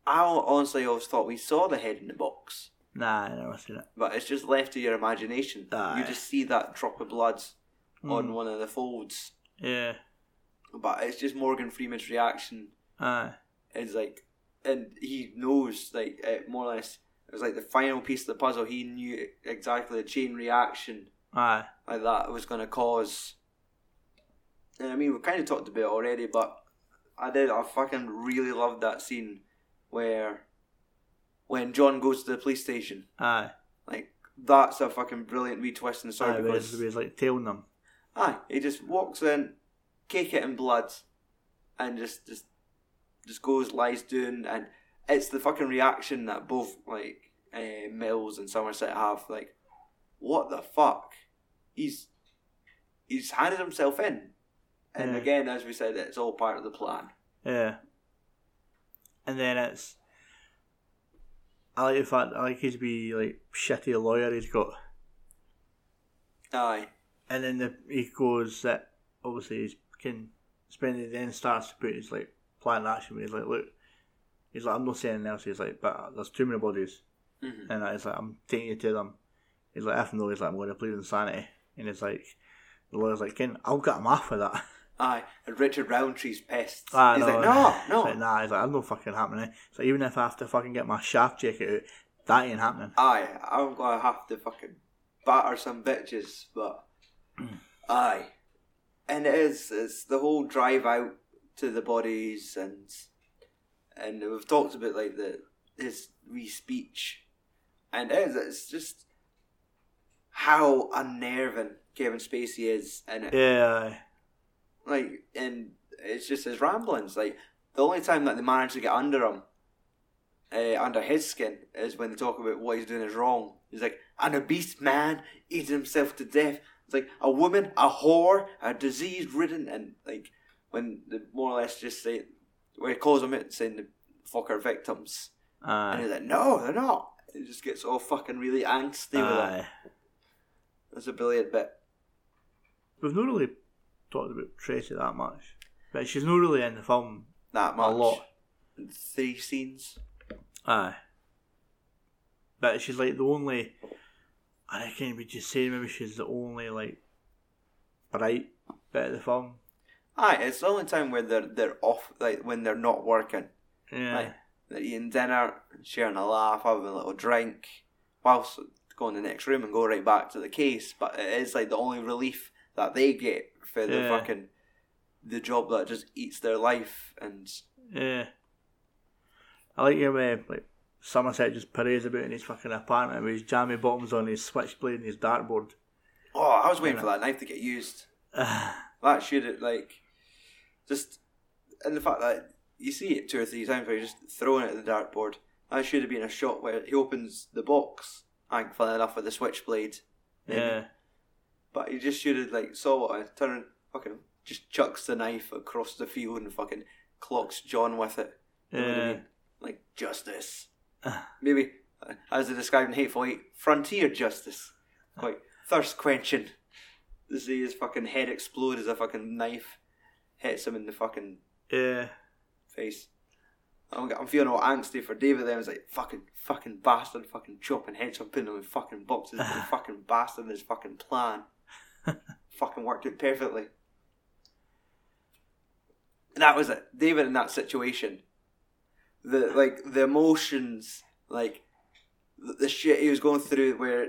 I honestly always thought we saw the head in the box, nah, I never seen it. but it's just left to your imagination. Aye. You just see that drop of blood on Mm. one of the folds, Yeah, but it's just Morgan Freeman's reaction aye, is like, and he knows like more or less. It was like the final piece of the puzzle. He knew exactly the chain reaction aye, like that was going to cause. And I mean, We've kind of talked about it already, but I did. I fucking really loved that scene where when John goes to the police station. aye. Like that's a fucking brilliant wee twist in the story aye because he's like tailing them. Aye, he just walks in, cake it in blood, and just just just goes lies down, and it's the fucking reaction that both like uh, Mills and Somerset have. Like, what the fuck? He's he's handed himself in, and Yeah. again, as we said, it's all part of the plan. Yeah. And then it's. I like the fact I like his be like shitty lawyer he's got. Aye, And then the, he goes that obviously he's can spending then starts to put his like plan action. He's like, look, he's like, I'm not saying anything else. He's like, but there's too many bodies, Mhm. and he's like, I'm taking you to them. He's like, if no, he's like, I'm going to plead insanity, and it's like, the lawyer's like, Ken, I'll get him off with that. aye, and Richard Roundtree's pissed. Ah, he's no. like, no, no, like, nah, he's like, I'm not fucking happening. So even if I have to fucking get my shaft jacket out, that ain't happening. Aye, I'm gonna have to fucking batter some bitches, but aye, and it is it's the whole drive out to the bodies and and we've talked about like the his wee speech, and it is it's just how unnerving Kevin Spacey is it. Yeah. Like, and it's just his ramblings. Like the only time that they manage to get under him uh, under his skin is when they talk about what he's doing is wrong. He's like, an obese man eating himself to death. It's like a woman, a whore, a disease ridden, and like when they more or less just say, where he calls them out saying the fucker victims. And he's like, no, they're not. He just gets all fucking really angsty with it. That's a brilliant bit. We've not really talked about Tracy that much, but she's not really in the film That much. a lot. Three scenes. Aye. But she's like the only. I reckon we just say maybe she's the only like bright bit of the film. Aye, it's the only time where they're they're off, like when they're not working. Yeah. Like they're eating dinner, sharing a laugh, having a little drink, whilst go in the next room and go right back to the case. But it is like the only relief that they get for the Yeah. fucking the job that just eats their life. And Yeah. I like your way, like Somerset just parades about in his fucking apartment with his jammy bottoms on, his switchblade and his dartboard. oh, I was waiting for that knife to get used. That should have like just and the fact that you see it two or three times where he's just throwing it at the dartboard. That should have been a shot where he opens the box. Thankfully enough with the switchblade. yeah. But he just should have like saw it and turned fucking just chucks the knife across the field and fucking clocks John with it. It would have Yeah. Like justice. Maybe uh, as they described in Hateful Eight, frontier justice. Quite thirst quenching. To see his fucking head explode as a fucking knife hits him in the fucking Yeah. face. I'm, I'm feeling all angsty for David then. It's like, fucking, fucking bastard, fucking chopping heads up, putting them in fucking boxes, fucking bastard and his fucking plan. fucking worked out perfectly. And that was it. David in that situation. The, like, the emotions, like, the, the shit he was going through where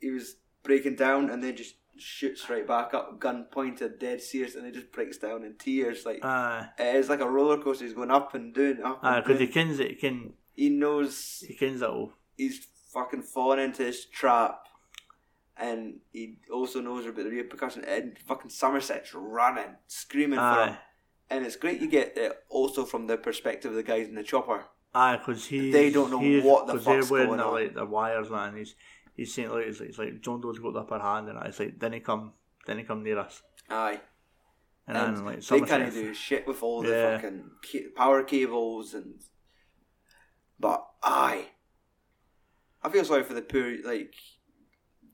he was breaking down and then just shoots right back up, gun pointed, dead serious, and then just breaks down in tears. Like, Aye. Eh, it's like a roller coaster. He's going up and down, up Aye, and because he kens it, he can, He knows he kens it all. he's fucking fallen into his trap, and he also knows about the repercussion. And fucking Somerset's running, screaming for him, and it's great you get it also from the perspective of the guys in the chopper. Aye, because he They don't know what the fuck's they're wearing going the, like the wires and he's he's saying like it's, like it's like John Doe's got the upper hand and. It's like then he come then he come near us Aye, and, and then like they kind of do shit with all the Yeah. fucking power cables and. But aye, I feel sorry for the poor like.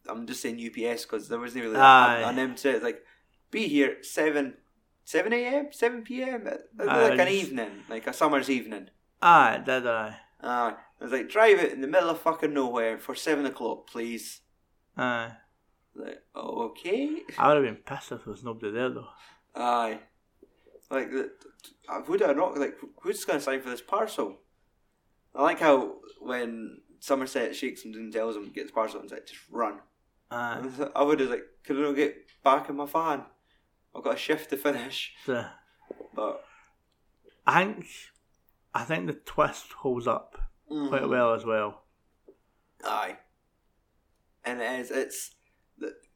I'm just saying UPS because there wasn't really Aye. an M to. Like, be here seven, seven a.m., seven p.m. uh, Aye, like an evening, like a summer's evening. Aye, did I? Uh, I was like, drive it in the middle of fucking nowhere for seven o'clock, please. Aye. Like, oh, okay. I would have been pissed if there was nobody there though. Aye. Like, would I not? Like, who's going to sign for this parcel? I like how when Somerset shakes him and tells him to get parcel, and he's like, just run. Aye. I would have like, could I not get back in my van? I've got a shift to finish. So, But I think I think the twist holds up quite mm, well as well. Aye. And it is. It's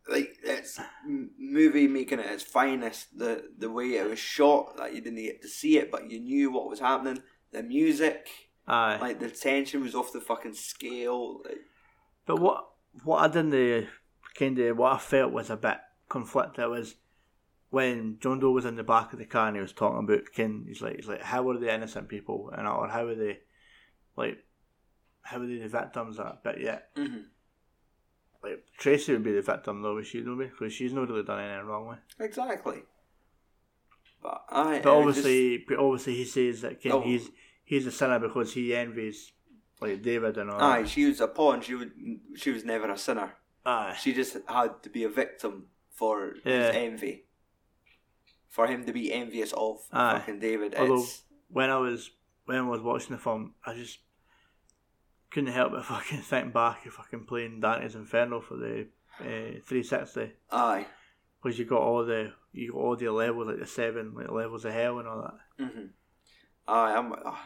like it's movie making at its finest. The the way it was shot, like you didn't get to see it, but you knew what was happening. The music, Aye. like the tension was off the fucking scale. Like, But what what I didn't kind of what I felt was a bit conflicted was when John Doe was in the back of the car and he was talking about Ken. He's like he's like how are the innocent people and or how are they like how they the victims of it? But yet mhm. like Tracy would be the victim though, would she? No, because she's not really done anything wrong with. exactly. But I. But obviously, but obviously he says that Ken Oh. he's he's a sinner because he envies like David and all. aye, that. she was a pawn. She would. She was never a sinner. Aye. She just had to be a victim for Yeah. his envy. For him to be envious of Aye. fucking David. Although It's, when I was when I was watching the film, I just couldn't help but fucking think back of fucking playing Dante's Inferno for the uh, 360 aye. because you got all the you got all the levels like the seven like levels of hell and all that. Mm-hmm. Aye, I'm. Uh,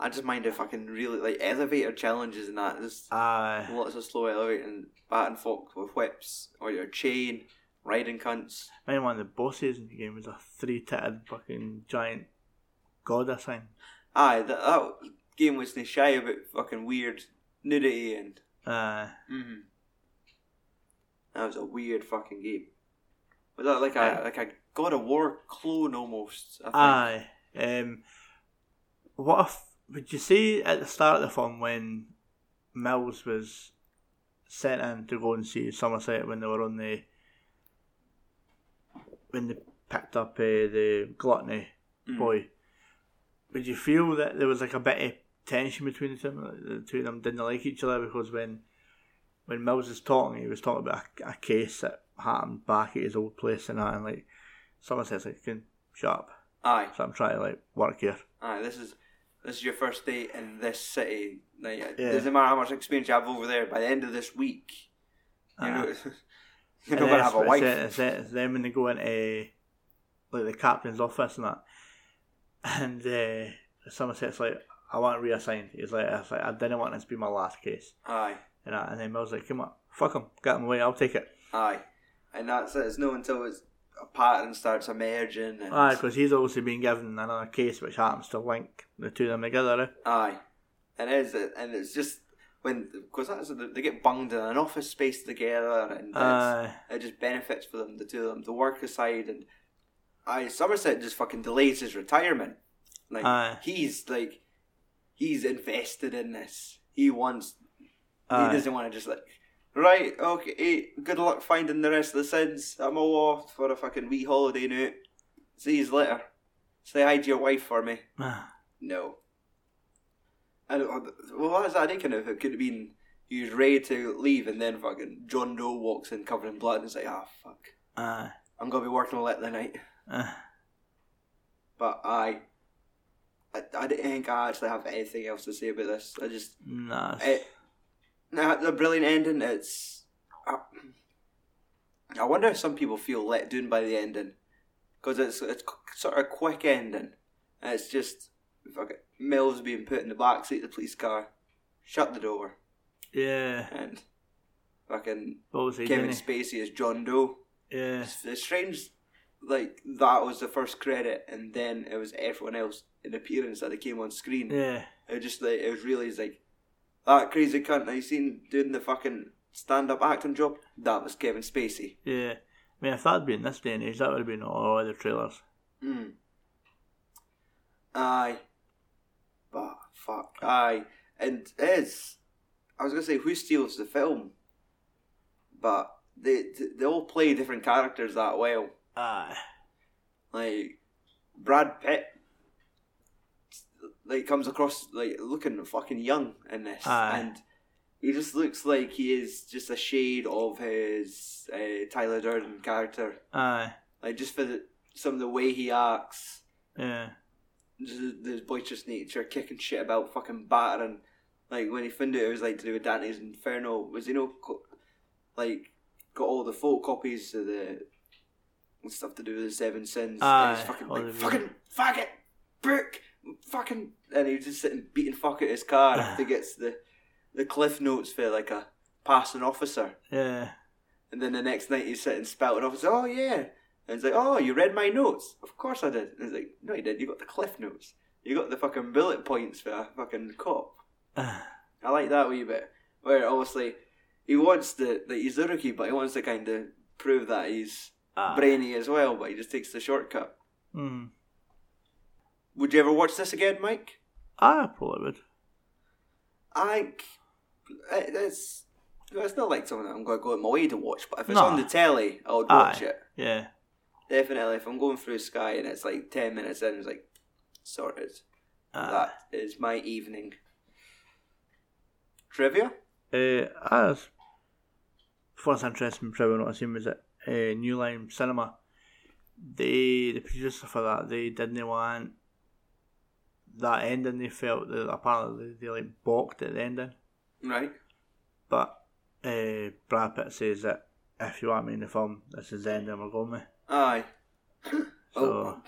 I just mind if I can really like elevator challenges and that. Aye, lots of slow elevating, batting folks with whips or your chain, riding cunts. I mean one of the bosses in the game was a three titted fucking giant goddess thing. Aye, that, that game was no shy about fucking weird nudity and. Uh, Mm-hmm. That was a weird fucking game. Was that like a Aye. like a God of War clone almost? I think. aye. Um, what if would you say at the start of the film when Mills was sent in to go and see Somerset when they were on the when they picked up uh, the gluttony Mm. boy? Would you feel that there was like a bit of tension between the two, like, the two of them didn't like each other because when when Mills was talking, he was talking about a, a case that happened back at his old place and that, and like Somerset's like, "Can shut up." Aye, So I'm trying to like work here. aye. This is this is your first day in this city. Like, Yeah. doesn't matter how much experience you have over there. By the end of this week, you know, you're not gonna have a wife. It's, it's, it's then when they go into like the captain's office and that, and uh, Somerset's like, "I want reassigned." He's like, "I, like, I didn't want this to be my last case." Aye, And, that, and then Mills like, "Come on, fuck him, get him away. I'll take it." aye. And that's it. It's no until it's a pattern starts emerging. And, Aye, because he's obviously been given another case which happens to link the two of them together. eh? Aye, and it is, and it's just when because that's they get bunged in an office space together, and it just benefits for them the two of them to work aside, and I Somerset just fucking delays his retirement. Like Aye. he's like he's invested in this. He wants. Aye. He doesn't want to just like. Right, okay, good luck finding the rest of the sins. I'm all off for a fucking wee holiday now. See you later. Say hi to your wife for me. No. And uh, well, what is that thinking of? It could have been he was ready to leave, and then fucking John Doe walks in covered in blood, and it's like, ah, fuck, Aye. I'm gonna be working late the Aye. But I, I, I don't think I actually have anything else to say about this. I just, Nah. it, nah, the brilliant ending. It's, I, I wonder if some people feel let down by the ending, because it's it's sort of a quick ending. And it's just fucking Mills being put in the back seat of the police car, shut the door, yeah. and fucking Kevin Spacey as John Doe. Yeah. It's, it's strange, like that was the first credit, and then it was everyone else in appearance that they came on screen. Yeah. It just like it was really like that crazy cunt that you seen doing the fucking stand up acting job. That was Kevin Spacey. Yeah. I mean, if that'd been this day and age, that would have been all other trailers. Mm. Aye. But fuck. Aye. And it is I was gonna say who steals the film? But they they all play different characters that well. Aye. Like Brad Pitt like comes across like looking fucking young in this Aye. and he just looks like he is just a shade of his uh, Tyler Durden character. Aye. Like just for the, some of the way he acts, Yeah. just the boisterous nature, kicking shit about, fucking battering. Like when he found out it was like to do with Dante's Inferno, was you know co- like got all the photocopies of the stuff to do with the Seven Sins. and he's Aye, fucking like fucking faggot, brick, fucking, and he was just sitting beating fuck at his car after he gets the the cliff notes for like a passing officer. Yeah. And then the next night he's sitting spouting off and says, Oh yeah. And he's like, Oh, you read my notes? Of course I did. And he's like, No you didn't, you got the cliff notes. You got the fucking bullet points for a fucking cop. Aye. I like that wee bit. Where obviously he wants to like he's a rookie, but he wants to kinda prove that he's Aye. brainy as well, but he just takes the shortcut. Mm. Would you ever watch this again, Mike? I probably would. I it's it's not like something that I'm going to go out my way to watch, but if it's No. on the telly, I would watch Aye. it. Yeah. Definitely, if I'm going through Sky and it's like 10 minutes in, it's like, sorted. Aye. That is my evening. Trivia? Uh, I was, first interesting trivia not seen was at uh, New Line Cinema. They, the producer for that, they didn't want that ending. They felt that apparently they, they like balked at the ending. Right. But uh, Brad Pitt says that if you want me in the film, this is the ending we're going with. Aye. So- oh,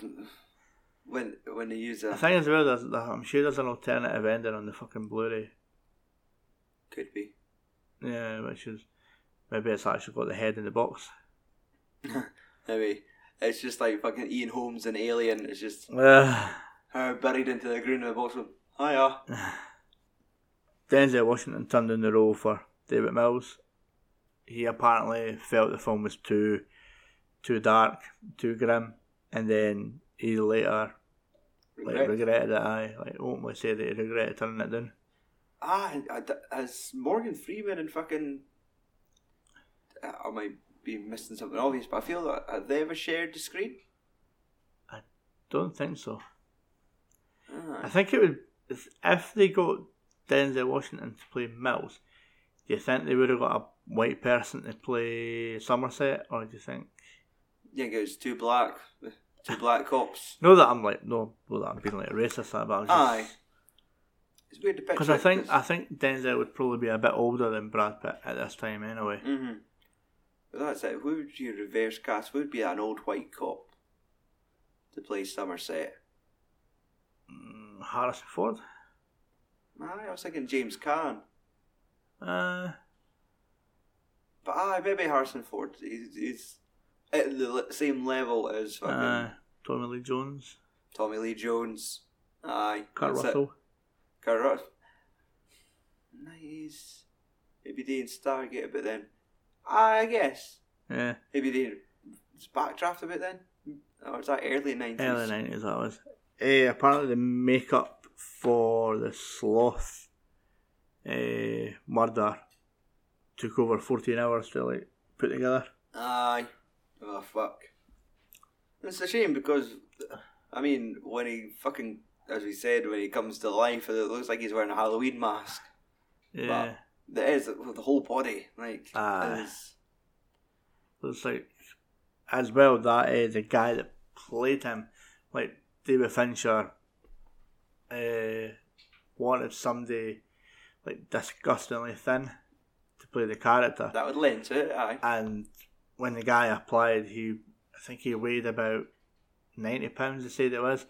when when they use The a thing is, well, there's, there- I'm sure there's an alternative ending on the fucking Blu-ray. could be. Yeah, which is maybe it's actually got the head in the box. Maybe it's just like fucking Ian Holmes and Alien. It's just Uh, her buried into the ground in the box with Hiya. Denzel Washington turned in the role for David Mills. He apparently felt the film was too too dark, too grim, and then he later like regretted it. I like openly said that he regretted turning it down. Ah, I- I- has Morgan Freeman and fucking. I might be missing something obvious, but I feel that have they ever shared the screen? I don't think so. I Ah. think it would if they got Denzel Washington to play Mills. Do you think they would have got a white person to play Somerset, or do you think? Yeah, it was two black, two black cops. No, that I'm like no, well, that I'm being like a racist, but I was just Aye. It's weird to picture. because I think I think Denzel would probably be a bit older than Brad Pitt at this time anyway. Mm-hmm. But that's it. Who would you reverse cast? Who would be an old white cop to play Somerset? Mm, Harrison Ford. Aye, I was thinking James Caan. Uh, But aye, maybe Harrison Ford. He's, he's at the same level as fucking uh, Tommy Lee Jones, Tommy Lee Jones. Aye. Kurt it. Russell. Kurt Russell. Nice. Maybe Dean Stargate a bit then. I guess. Yeah, Maybe they backdraft a bit then. Or was that early 90s? early nineties that was. Uh, apparently, the makeup for the sloth uh, murder took over fourteen hours to like put together. Aye. Oh, fuck. It's a shame because, I mean, when he fucking, as we said, when he comes to life, it looks like he's wearing a Halloween mask. Yeah, There is the whole body, like, Aye. is- looks like as well that uh, the guy that played him, like David Fincher, uh, wanted somebody like disgustingly thin to play the character. that would lend to it. Aye. and when the guy applied, he I think he weighed about ninety pounds. They said it was,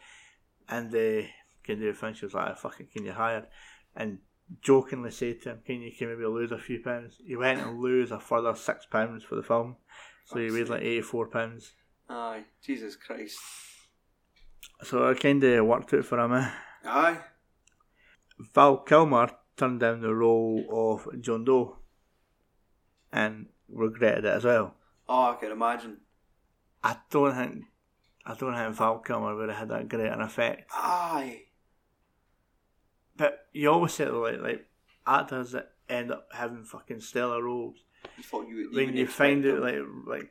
and the can do Finch was like, "Fucking, can you hire?" And jokingly said to him, "Can you can maybe lose a few pounds?" He went and lose a further six pounds for the film, so he weighed like eighty four pounds. Aye. Jesus Christ. So it kind of worked out for him. Eh? Aye. Val Kilmer turned down the role of John Doe, and regretted it as well. Oh, I can imagine. I don't think I don't think Val Kilmer would have had that great an effect. Aye. But you always say like like actors that end up having fucking stellar roles. You thought you, you when you find out like like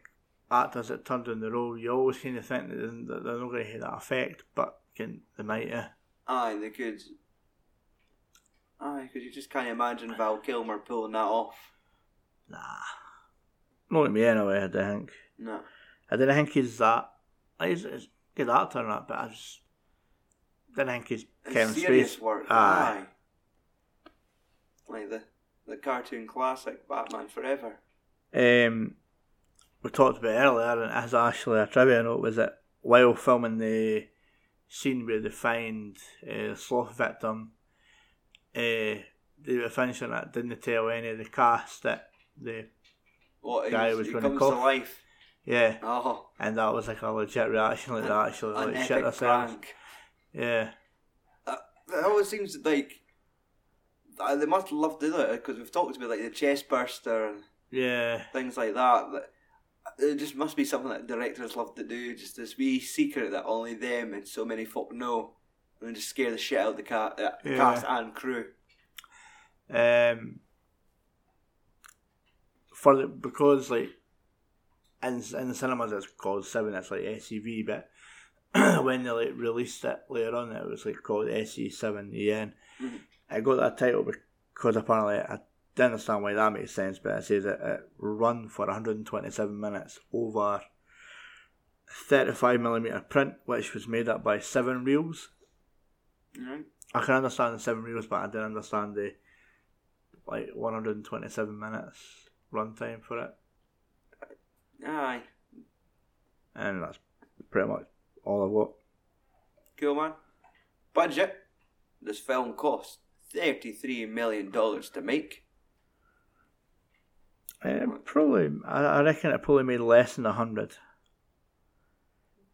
actors that turned down the role, you always kind of think that they're not going to have that effect, but can they might. Yeah. Aye, they could. Aye, because you just can't imagine Val Kilmer pulling that off. Nah. Not me anyway. I don't think. No. I didn't think he's that. He's, he's a good actor and that, but I just didn't think he's serious Spacey. work. Aye. Aye. Like the the cartoon classic Batman Forever. Um, we talked about earlier, and as actually a trivia note was that while filming the scene where they find uh, the sloth victim, uh, David Fincher and that didn't tell any of the cast that the What Guy was, was gonna comes cough. to life. yeah, Oh, and that was like a legit reaction, like that actually like shit epic themselves. prank. Yeah, It always seems like uh, they must love doing it because we've talked about like the chest burster and yeah, things like that. that it just must be something that directors love to do. Just this wee secret that only them and so many folk know, and just scare the shit out of the, ca- uh, Yeah. cast and crew. um, for the because like in in the cinemas it's called Seven, it's like SCV, but when they like released it later on, it was like called SE Seven EN. Mhm. I got that title because apparently I didn't understand why that makes sense, but it says it, it run for 127 minutes over 35 millimeter print, which was made up by seven reels. Right? I can understand the seven reels, but I didn't understand the like 127 minutes runtime for it, Aye, and that's pretty much all I've got. cool man. Budget. This film cost thirty-three million dollars to make. Uh, probably, I, I reckon it probably made less than a hundred.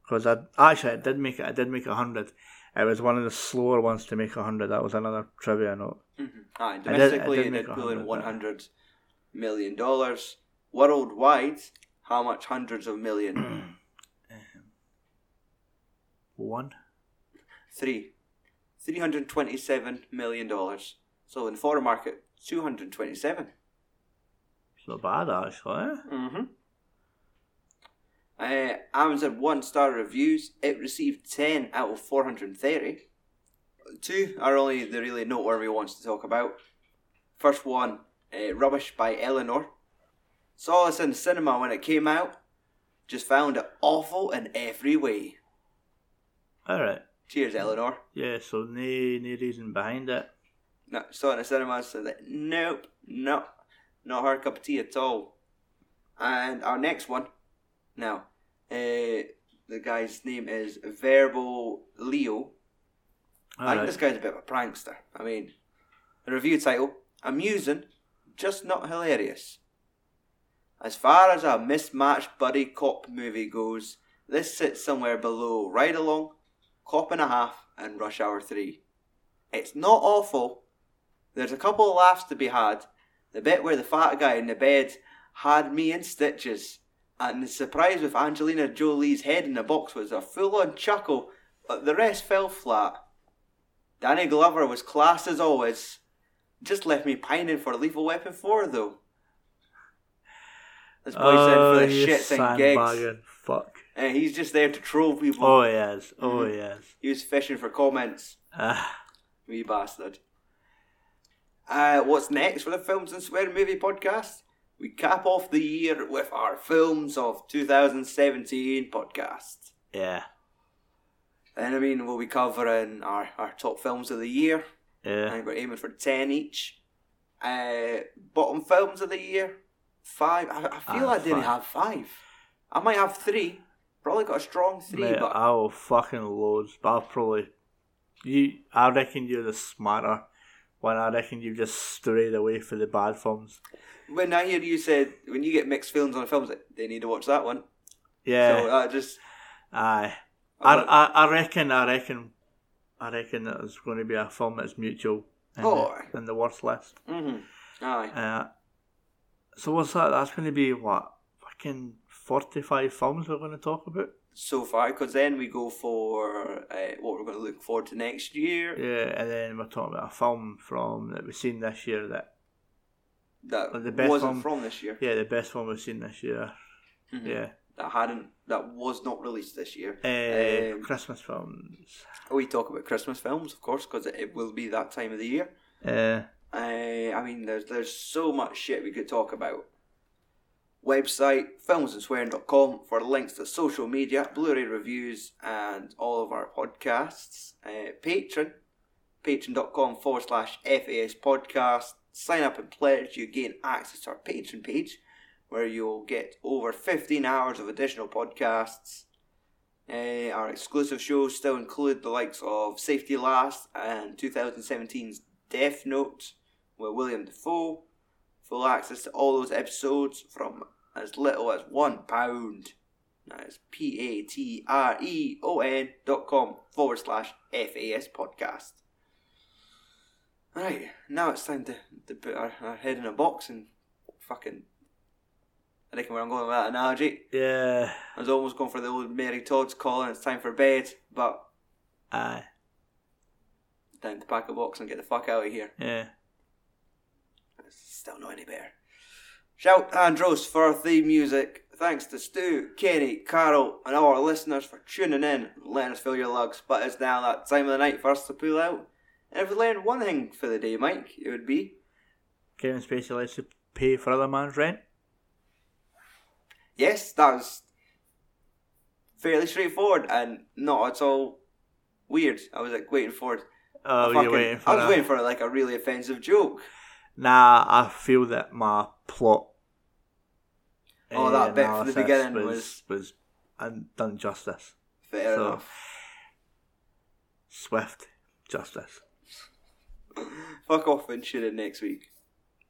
Because I actually I did make it. I did make a hundred, It was one of the slower ones to make a hundred. That was another trivia note. Mm-hmm. Aye, domestically I it did did make a pull in one hundred million dollars. Worldwide, how much hundreds of million? One. Three. Three hundred twenty-seven million dollars. So in the foreign market, two hundred twenty-seven. It's not bad actually. Mm-hmm. Uh, Amazon one star reviews. It received ten out of four hundred and thirty. Two are only the really noteworthy ones to talk about. First one, uh, Rubbish by Eleanor. Saw this in the cinema when it came out. Just found it awful in every way. All right. Cheers, Eleanor. Yeah. So no, no reason behind it. No, saw it in the cinema. So that nope, no, not her cup of tea at all. And our next one, now, uh, the guy's name is Verbo Leo. I think this guy's a bit of a prankster. I mean, the review title: amusing, just not hilarious. As far as a mismatched buddy cop movie goes, this sits somewhere below Ride Along, Cop and a Half, and Rush Hour 3. It's not awful. There's a couple of laughs to be had. The bit where the fat guy in the bed had me in stitches, and the surprise with Angelina Jolie's head in the box was a full on chuckle, but the rest fell flat. Danny Glover was class as always. Just left me pining for Lethal Weapon 4 though. This boy's in Oh, for the oh, you shits and gigs. Fuck. And he's just there to troll people. Oh yes. Oh Mhm. yes. He was fishing for comments. Ah. Wee bastard. Uh, what's next for the Films and Swear Movie podcast? We cap off the year with our Films of 2017 podcast. yeah. And I mean, we'll be covering our, our top films of the year. I Yeah. think we're aiming for 10 each. Uh, bottom films of the year, five. I, I feel Ah, I didn't five. have five. I might have three. Probably got a strong three, Mate, but I will fucking loads, but I'll probably you. I reckon you're the smarter one. I reckon you just strayed away for the bad films. when I hear you said, when you get mixed feelings on a film, it's like, they need to watch that one. Yeah. So I just. aye. I I, I, reckon. I reckon. I reckon that there's going to be a film that's mutual. In, Oh. the, in the worst list. Mhm. Aye. Uh, so what's that? That's going to be what fucking forty-five films we're going to talk about. So far, because then we go for uh, what we're going to look forward to next year. Yeah, and then we're talking about a film from that we've seen this year. That That Like the best wasn't one- from this year. yeah, the best one we've seen this year. Mhm. Yeah. That hadn't. That was not released this year. Uh, Um, Christmas films. We talk about Christmas films, of course, because it, it will be that time of the year. Uh, Uh, I mean, there's there's so much shit we could talk about. Website filmsandswearing.com for links to social media, Blu-ray reviews, and all of our podcasts. Uh, Patreon, patreon.com forward slash FAS podcast. Sign up and pledge. You gain access to our Patreon page, where you'll get over 15 hours of additional podcasts. Uh, our exclusive shows still include the likes of Safety Last and 2017's Death Note with William Dafoe. Full access to all those episodes from as little as one pound. That is P A T R E O N dot com forward slash FAS podcast. Right, now it's time to, to put our, our head in a box and fucking. I reckon where I'm going with that analogy. yeah. I was almost going for the old Mary Todd's call and it's time for bed, but Aye. time to pack a box and get the fuck out of here. Yeah. It's still not any better. Shout Andros for our theme music. Thanks to Stu, Kenny, Carol, and all our listeners for tuning in and letting us fill your lugs. But it's now that time of the night for us to pull out. And if we learned one thing for the day, Mike, it would be Kevin Spacey likes to pay for other man's rent. yes, that was fairly straightforward and not at all weird. I was like waiting for it. Oh, fucking- waiting for I was a- waiting for like a really offensive joke. Nah, I feel that my plot. Oh, uh, that bit from the beginning was was undone justice. Fair So- enough. Swift justice. Fuck off and shit it next week.